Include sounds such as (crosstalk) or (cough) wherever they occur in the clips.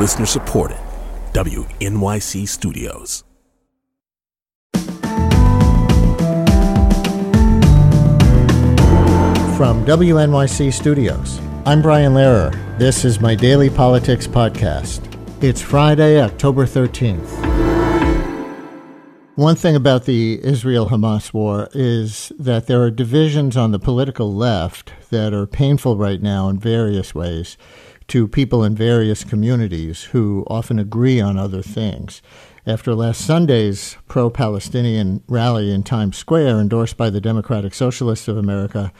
Listener supported. WNYC Studios. From WNYC Studios, I'm Brian Lehrer. This is my daily politics podcast. It's Friday, October 13th. One thing about the Israel Hamas war is that there are divisions on the political left that are painful right now in various ways to people in various communities who often agree on other things. After last Sunday's pro Palestinian rally in Times Square, endorsed by the Democratic Socialists of America,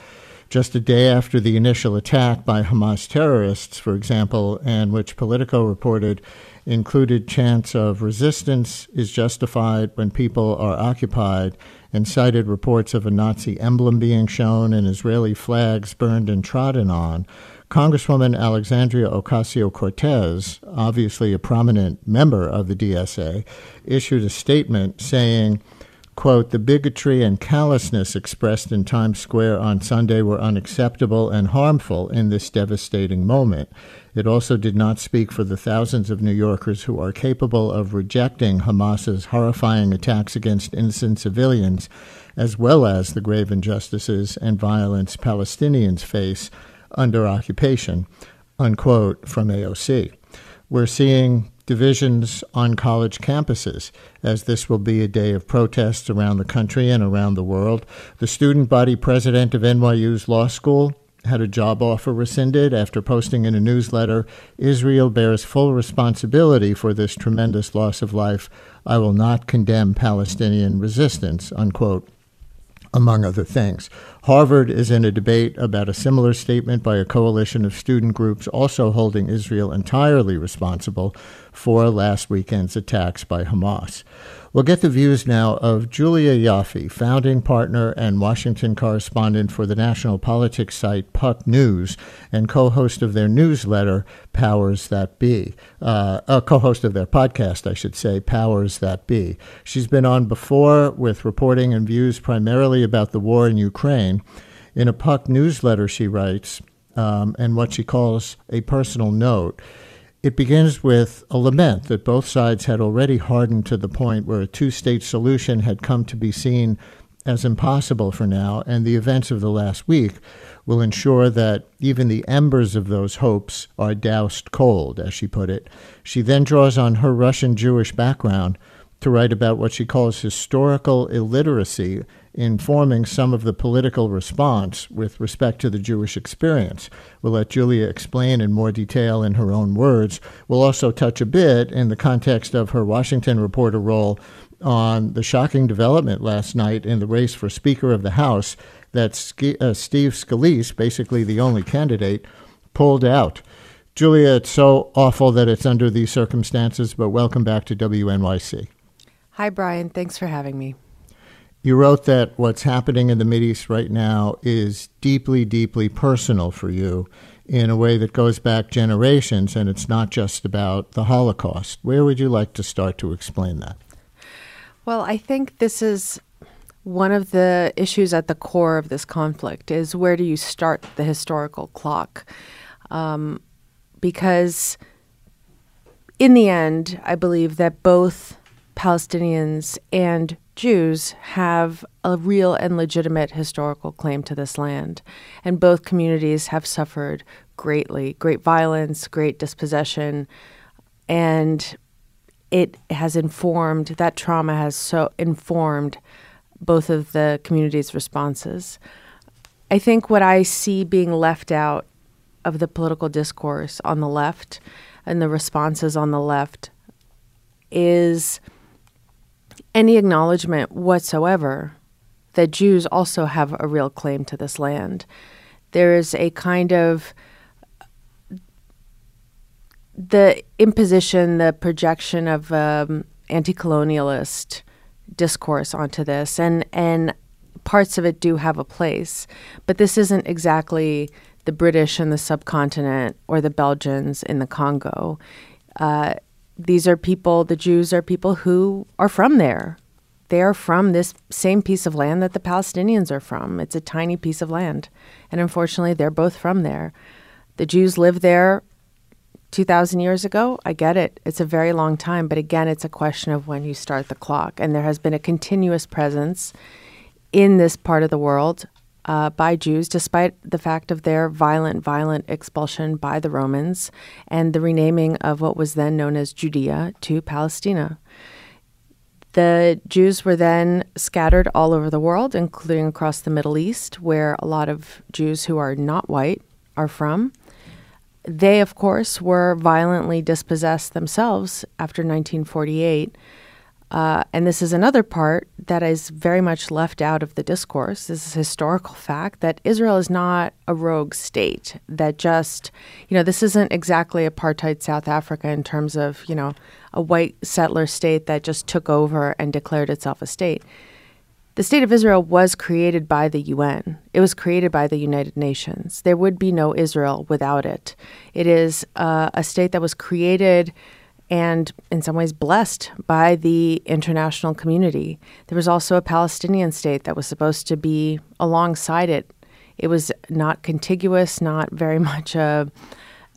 just a day after the initial attack by Hamas terrorists, for example, and which Politico reported included chants of resistance is justified when people are occupied and cited reports of a Nazi emblem being shown and Israeli flags burned and trodden on. Congresswoman Alexandria Ocasio Cortez, obviously a prominent member of the DSA, issued a statement saying, quote, the bigotry and callousness expressed in Times Square on Sunday were unacceptable and harmful in this devastating moment. It also did not speak for the thousands of New Yorkers who are capable of rejecting Hamas's horrifying attacks against innocent civilians, as well as the grave injustices and violence Palestinians face under occupation, unquote, from AOC. We're seeing divisions on college campuses, as this will be a day of protests around the country and around the world. The student body president of NYU's law school had a job offer rescinded after posting in a newsletter Israel bears full responsibility for this tremendous loss of life. I will not condemn Palestinian resistance, unquote among other things. Harvard is in a debate about a similar statement by a coalition of student groups also holding Israel entirely responsible for last weekend's attacks by Hamas. We'll get the views now of Julia Ioffe, founding partner and Washington correspondent for the national politics site Puck News and co host of their newsletter, Powers That Be, uh, a co host of their podcast, I should say, Powers That Be. She's been on before with reporting and views primarily about the war in Ukraine. In a Puck newsletter, she writes, um, and what she calls a personal note. It begins with a lament that both sides had already hardened to the point where a two state solution had come to be seen as impossible for now, and the events of the last week will ensure that even the embers of those hopes are doused cold, as she put it. She then draws on her Russian Jewish background to write about what she calls historical illiteracy informing some of the political response with respect to the Jewish experience. We'll let Julia explain in more detail in her own words. We'll also touch a bit in the context of her Washington reporter role on the shocking development last night in the race for Speaker of the House that uh, Steve Scalise, basically the only candidate, pulled out. Julia, it's so awful that it's under these circumstances, but welcome back to WNYC. Hi, Brian. Thanks for having me. You wrote that what's happening in the East right now is deeply, deeply personal for you in a way that goes back generations, and it's not just about the Holocaust. Where would you like to start to explain that? Well, I think this is one of the issues at the core of this conflict is where do you start the historical clock? Um, because in the end, I believe that both Palestinians and Jews have a real and legitimate historical claim to this land. And both communities have suffered greatly great violence, great dispossession. And it has informed, that trauma has so informed both of the communities' responses. I think what I see being left out of the political discourse on the left and the responses on the left is any acknowledgement whatsoever that Jews also have a real claim to this land. There is a kind of the imposition, the projection of um, anti-colonialist discourse onto this, and and parts of it do have a place, but this isn't exactly the British in the subcontinent or the Belgians in the Congo. Uh, these are people, the Jews are people who are from there. They are from this same piece of land that the Palestinians are from. It's a tiny piece of land. And unfortunately, they're both from there. The Jews live there 2,000 years ago, I get it. It's a very long time. But again, it's a question of when you start the clock. And there has been a continuous presence in this part of the world uh, by Jews, despite the fact of their violent, violent expulsion by the Romans and the renaming of what was then known as Judea to Palestina. The Jews were then scattered all over the world, including across the Middle East, where a lot of Jews who are not white are from. They, of course, were violently dispossessed themselves after 1948 uh, and this is another part that is very much left out of the discourse. This is historical fact that Israel is not a rogue state that just, you know, this isn't exactly apartheid South Africa in terms of, you know, a white settler state that just took over and declared itself a state. The state of Israel was created by the UN. It was created by the United Nations. There would be no Israel without it. It is uh, a state that was created and in some ways blessed by the international community. There was also a Palestinian state that was supposed to be alongside it. It was not contiguous, not very (laughs) much a,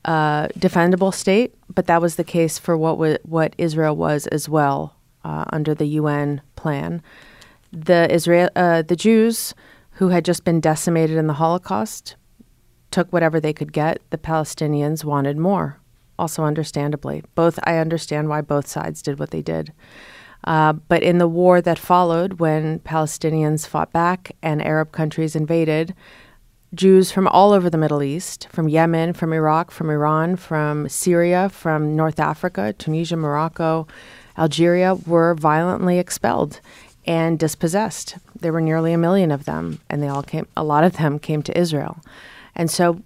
a defendable state, but that was the case for what was, what Israel was as well uh, under the UN plan. The Israel, uh, the Jews who had just been decimated in the Holocaust took whatever they could get. The Palestinians wanted more also understandably. Both I understand why both sides did what they did. Uh, but in the war that followed, when Palestinians fought back and Arab countries invaded, Jews from all over the Middle East, from Yemen, from Iraq, from Iran, from Syria, from North Africa, Tunisia, Morocco, Algeria, were violently expelled and dispossessed. There were nearly a million of them, and they all came. A lot of them came to Israel, and so,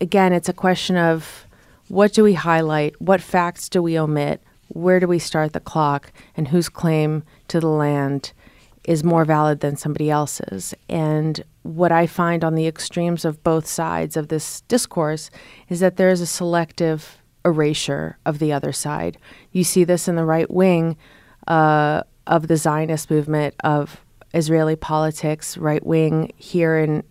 again, it's a question of what do we highlight? What facts do we omit? Where do we start the clock? And whose claim to the land is more valid than somebody else's? And what I find on the extremes of both sides of this discourse is that there is a selective erasure of the other side. You see this in the right wing uh, of the Zionist movement, of Israeli politics, right wing here in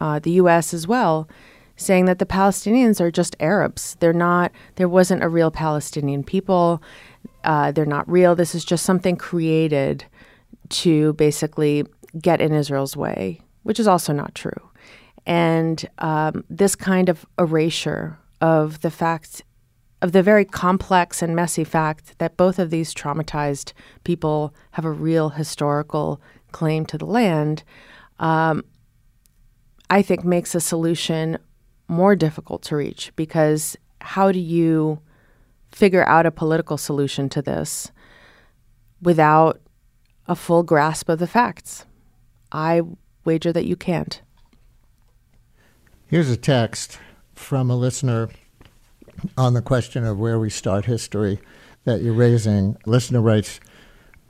uh, the U.S. as well saying that the Palestinians are just Arabs. They're not, there wasn't a real Palestinian people. Uh, they're not real. This is just something created to basically get in Israel's way, which is also not true. And um, this kind of erasure of the fact, of the very complex and messy fact that both of these traumatized people have a real historical claim to the land, um, I think makes a solution more difficult to reach because how do you figure out a political solution to this without a full grasp of the facts? I wager that you can't. Here's a text from a listener on the question of where we start history that you're raising. Listener writes,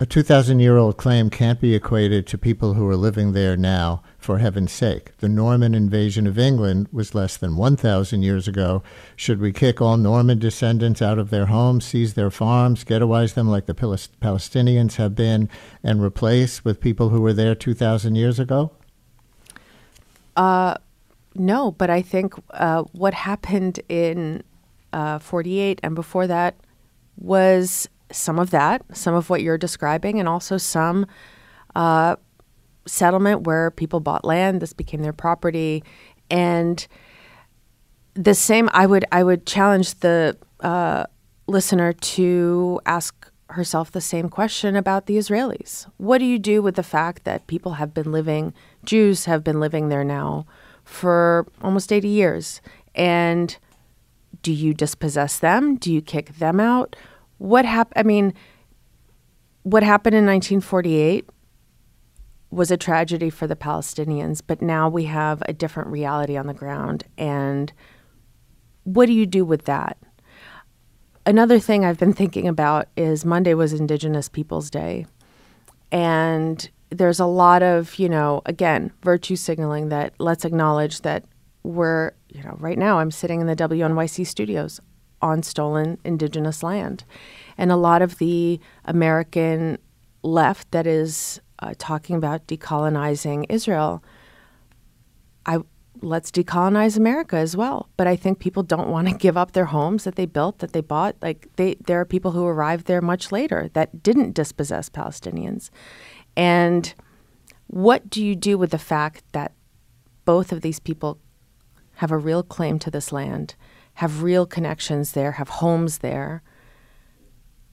a 2,000 year old claim can't be equated to people who are living there now, for heaven's sake. The Norman invasion of England was less than 1,000 years ago. Should we kick all Norman descendants out of their homes, seize their farms, ghettoize them like the Palestinians have been, and replace with people who were there 2,000 years ago? Uh, no, but I think uh, what happened in uh, 48 and before that was some of that, some of what you're describing, and also some uh, settlement where people bought land. This became their property, and the same. I would I would challenge the uh, listener to ask herself the same question about the Israelis. What do you do with the fact that people have been living, Jews have been living there now for almost 80 years? And do you dispossess them? Do you kick them out? What happened? I mean, what happened in 1948 was a tragedy for the Palestinians, but now we have a different reality on the ground. And what do you do with that? Another thing I've been thinking about is Monday was Indigenous Peoples Day. And there's a lot of, you know, again, virtue signaling that let's acknowledge that we're, you know, right now I'm sitting in the WNYC studios on stolen indigenous land. And a lot of the American left that is uh, talking about decolonizing Israel, I let's decolonize America as well. But I think people don't want to (laughs) give up their homes that they built, that they bought. Like they, there are people who arrived there much later that didn't dispossess Palestinians. And what do you do with the fact that both of these people have a real claim to this land, have real connections there, have homes there?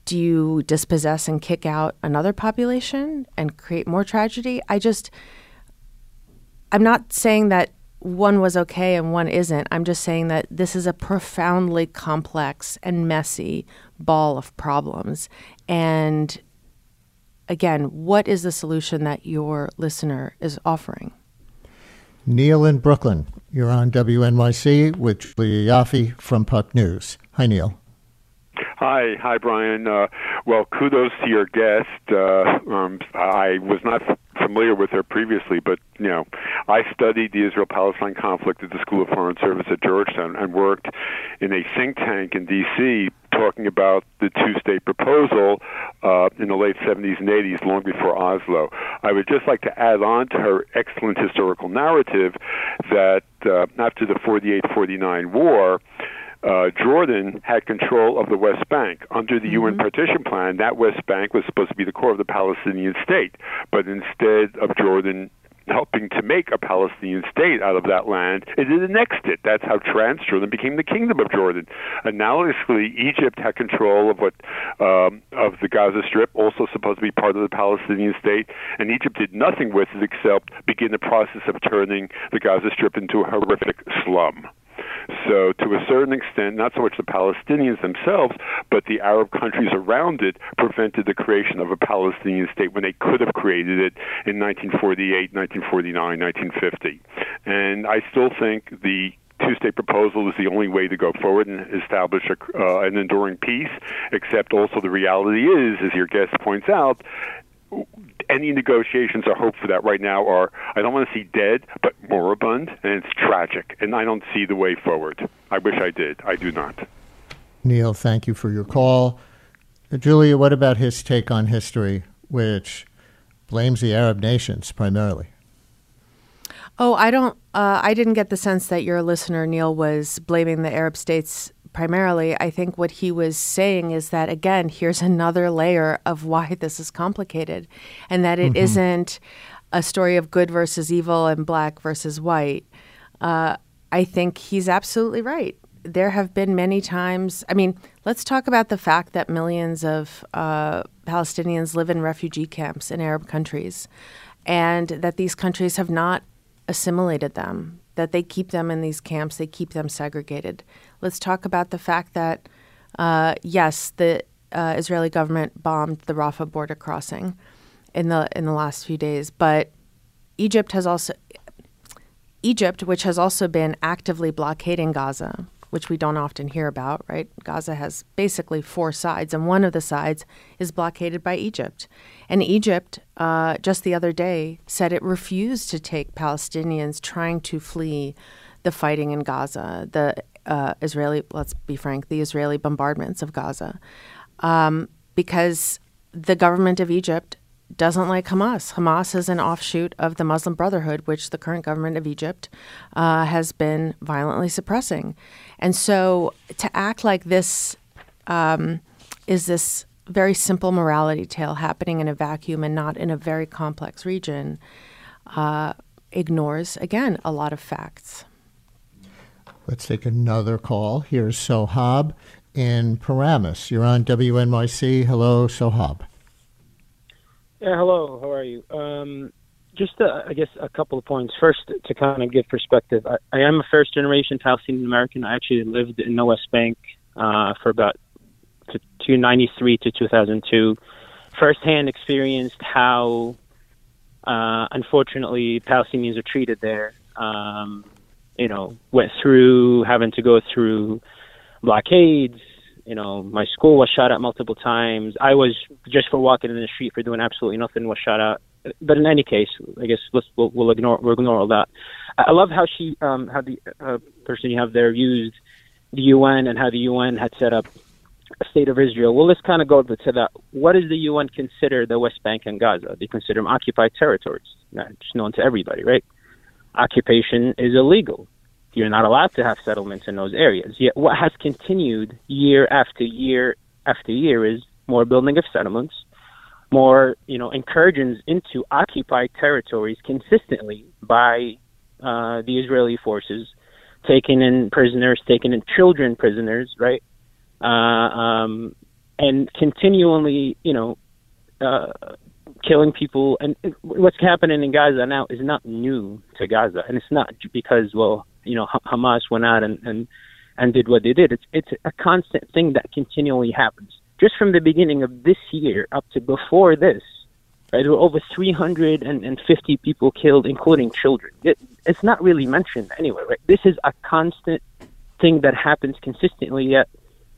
Do you dispossess and kick out another population and create more tragedy? I just, I'm not saying that one was okay and one isn't. I'm just saying that this is a profoundly complex and messy ball of problems. And again, what is the solution that your listener is offering? Neil in Brooklyn, you're on WNYC with Julia Ioffe from Puck News. Hi, Neil. Hi, hi, Brian. Uh, well, kudos to your guest. Uh, um, I was not familiar with her previously, but you know, I studied the Israel-Palestine conflict at the School of Foreign Service at Georgetown and worked in a think tank in D.C. talking about the two-state proposal uh, in the late 70s and 80s, long before Oslo. I would just like to add on to her excellent historical narrative that uh, after the 48-49 war uh, Jordan had control of the West Bank. Under the mm-hmm. UN partition plan, that West Bank was supposed to be the core of the Palestinian state. But instead of Jordan helping to make a Palestinian state out of that land, it annexed it. That's how Transjordan became the Kingdom of Jordan. Analogously, Egypt had control of what um, of the Gaza Strip, also supposed to be part of the Palestinian state, and Egypt did nothing with it except begin the process of turning the Gaza Strip into a horrific slum. So, to a certain extent, not so much the Palestinians themselves, but the Arab countries around it prevented the creation of a Palestinian state when they could have created it in 1948, 1949, 1950. And I still think the two-state proposal is the only way to go forward and establish a, uh, an enduring peace. Except also the reality is, as your guest points out, any negotiations or hope for that right now are I don't want to see dead, but moribund, and it's tragic. And I don't see the way forward. I wish I did. I do not. Neil, thank you for your call. Julia, what about his take on history, which blames the Arab nations primarily? Oh, I don't. Uh, I didn't get the sense that your listener Neil was blaming the Arab states primarily, I think what he was saying is that, again, here's another layer of why (laughs) this is complicated and that it mm-hmm. not a story of good versus evil and black versus white. Uh, I think he's absolutely right. There have been many times. I mean, let's talk about the fact that millions of uh, Palestinians live in refugee camps in Arab countries and that these countries have not assimilated them, that they keep them in these camps, they keep them segregated. Let's talk about the fact that, uh, yes, the uh, Israeli government bombed the Rafah border crossing in the in the last few days, but Egypt has also Egypt, which has also been actively blockading Gaza, which we don't often hear about, right? Gaza has basically four sides, and one of the sides is blockaded by Egypt. And Egypt, uh, just the other day, said it refused to take Palestinians trying to flee the fighting in Gaza. The uh, Israeli, let's be frank, the Israeli bombardments of Gaza, um, because the government of Egypt doesn't like Hamas. Hamas is an offshoot of the Muslim Brotherhood, which the current government of Egypt uh, has been violently suppressing. And so to act like this um, is this very simple morality tale happening in a vacuum and not in a very complex region uh, ignores, again, a lot of facts. Let's take another call. Here's Sohab in Paramus. You're on WNYC. Hello, Sohab. Yeah, hello. How are you? Um, just, uh, I guess, a couple of points. First, to kind of give perspective, I, I am a first generation Palestinian American. I actually lived in the West Bank uh, for about 1993 to 2002. Firsthand experienced how, uh, unfortunately, Palestinians are treated there. Um, you know, went through having to go through blockades. You know, my school was shot at multiple times. I was just for walking in the street for doing absolutely nothing was shot at. But in any case, I guess let's we'll, we'll ignore we'll ignore all that. I love how she um, how the uh, person you have there used the UN and how the UN had set up a state of Israel. Well, let's kind of go to that. What does the UN consider the West Bank and Gaza? They consider them occupied territories. That's known to everybody, right? occupation is illegal. You're not allowed to have settlements in those areas. Yet, what has continued year after year after year is more building of settlements, more you know incursions into occupied territories consistently by uh, the Israeli forces, taking in prisoners, taking in children prisoners, right? Uh, um, and continually, you know, uh, killing people. And what's happening in Gaza now is not new to Gaza, and it's not because well, you know, Hamas went out and and and did what they did. It's it's a constant thing that continually happens. Just from the beginning of this year up to before this, right, there were over 350 people killed, including children. It, it's not really mentioned anywhere, right? This is a constant thing that happens consistently. Yet,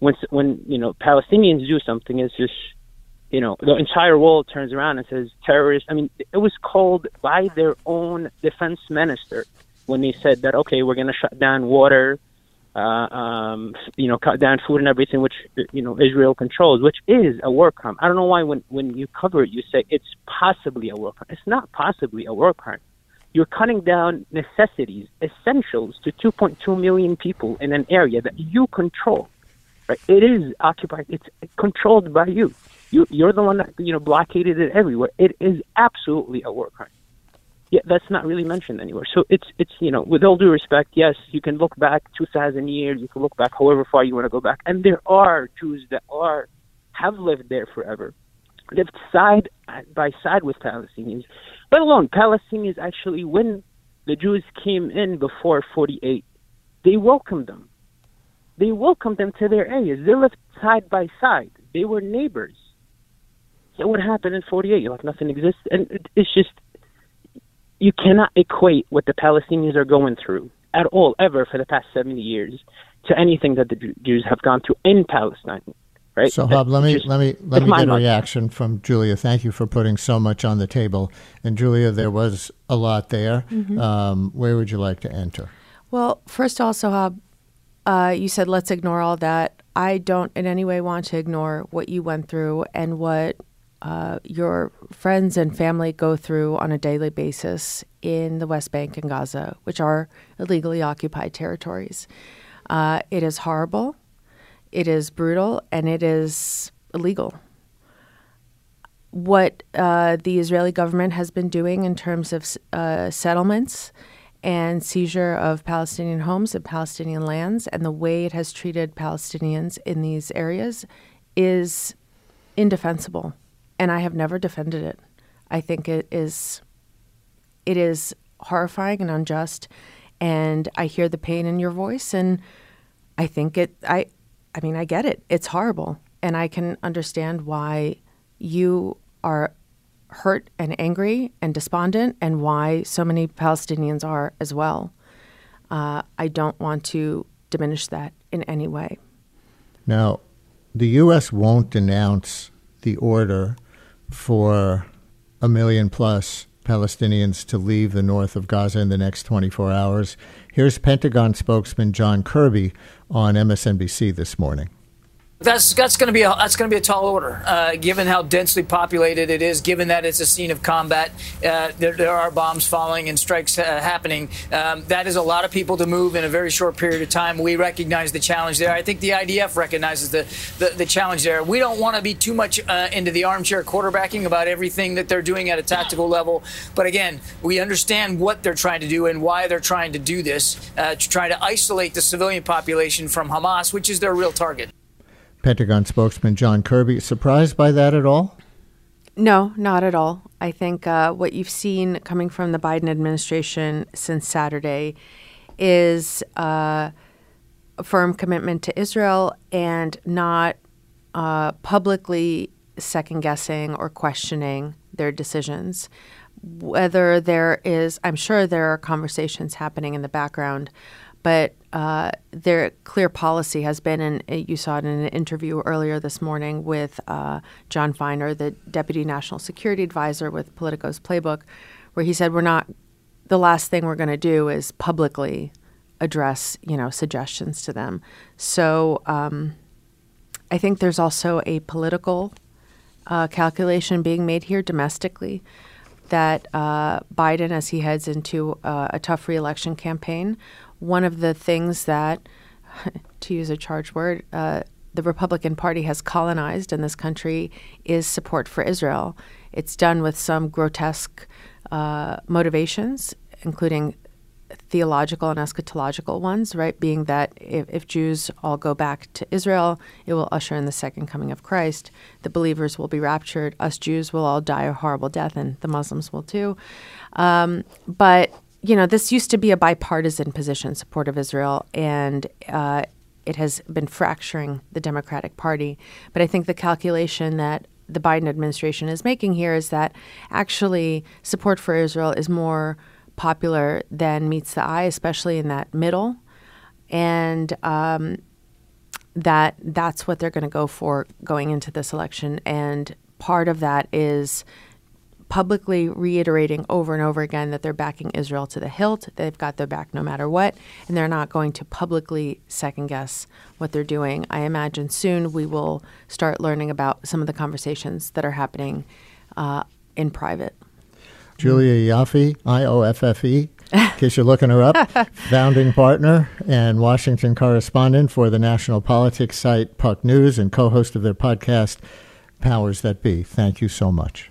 when when you know Palestinians do something, it's just you know, the entire world turns around and says terrorists. I mean, it was called by their own defense minister when they said that, okay, we're going to shut down water, uh, um, you know, cut down food and everything, which, you know, Israel controls, which is a war crime. I don't know why when, when you cover it, you say it's possibly a war crime. It's not possibly a war crime. You're cutting down necessities, essentials to 2.2 million people in an area that you control. Right? It is occupied. It's controlled by you. You, you're the one that you know blockaded it everywhere. It is absolutely a war crime. Yeah, that's not really mentioned anywhere. So it's it's you know, with all due respect, yes, you can look back two thousand years, you can look back however far you want to go back, and there are Jews that are have lived there forever, lived side by side with Palestinians. Let alone Palestinians actually, when the Jews came in before forty eight, they welcomed them. They welcomed them to their areas. They lived side by side. They were neighbors. So what happened in 48? You're like, nothing exists. And it's just, you cannot equate what the Palestinians are going through at all, ever, for the past 70 years to anything that the Jews have gone through in Palestine. Right? Sohab, let me just, let me let me get a reaction from Julia. Thank you for putting so much on the table. And Julia, there was a lot there. Mm-hmm. Um, where would you like to enter? Well, first, also, Hub, uh, you said let's ignore all that. I don't in any way want to ignore what you went through and what uh, your friends and family go through on a daily basis in the West Bank and Gaza, which are illegally occupied territories. Uh, it is horrible, it is brutal, and it is illegal. What uh, the Israeli government has been doing in terms of uh, settlements and seizure of Palestinian homes and Palestinian lands, and the way it has treated Palestinians in these areas is indefensible and I have never defended it. I think it is it is horrifying and unjust and I hear the pain in your voice and I think it I I mean I get it. It's horrible and I can understand why you are hurt and angry and despondent and why so many Palestinians are as well. Uh, I don't want to diminish that in any way. Now, the U.S. won't denounce the order for a million plus Palestinians to leave the north of Gaza in the next 24 hours. Here's Pentagon spokesman John Kirby on MSNBC this morning. That's that's going to be a, that's going to be a tall order, uh, given how densely populated it is. Given that it's a scene of combat, uh, there, there, are bombs falling and strikes uh, happening. Um, that is a lot of people to move in a very short period of time. We recognize the challenge there. I think the IDF recognizes the the, the challenge there. We don't want to be too much uh, into the armchair quarterbacking about everything that they're doing at a tactical level. But again, we understand what they're trying to do and why they're trying to do this uh, to try to isolate the civilian population from Hamas, which is their real target. Pentagon spokesman John Kirby. Surprised by that at all? No, not at all. I think uh, what you've seen coming from the Biden administration since Saturday is uh, a firm commitment to Israel and not uh, publicly second guessing or questioning their decisions. Whether there is, I'm sure there are conversations happening in the background but uh, their clear policy has been, and you saw it in an interview earlier this morning with uh, Jon Finer, the Deputy National Security Advisor with Politico's Playbook, where he said, We're not, the last thing we're going to do is publicly address, you know, suggestions to them. So um, I think there's also a political uh, calculation being made here domestically. that uh, Biden, as he heads into uh, a tough reelection campaign, one of the things that, (laughs) to use a charged word, uh, the Republican Party has colonized in this country is support for Israel. It's done with some grotesque uh, motivations, including theological and eschatological ones, right? Being that if, if, Jews all go back to Israel, it will usher in the second coming of Christ. The believers will be raptured. Us Jews will all die a horrible death, and the Muslims will too. Um, but you know, this used to be a bipartisan position, support of Israel, and uh, it has been fracturing the Democratic Party. But I think the calculation that the Biden administration is making here is that actually support for Israel is more popular than meets the eye, especially in that middle, and um, that that's what they're going to go for going into this election. And part of that is publicly reiterating over and over again that they're backing Israel to the hilt. They've got their back no matter what, and they're not going to publicly second guess what they're doing. I imagine soon we will start learning about some of the conversations that are happening uh, in private. Julia Ioffe, I O F F E, in case you're looking her up, (laughs) founding partner and Washington correspondent for the national politics site Puck News and co host of their podcast, Powers That Be. Thank you so much.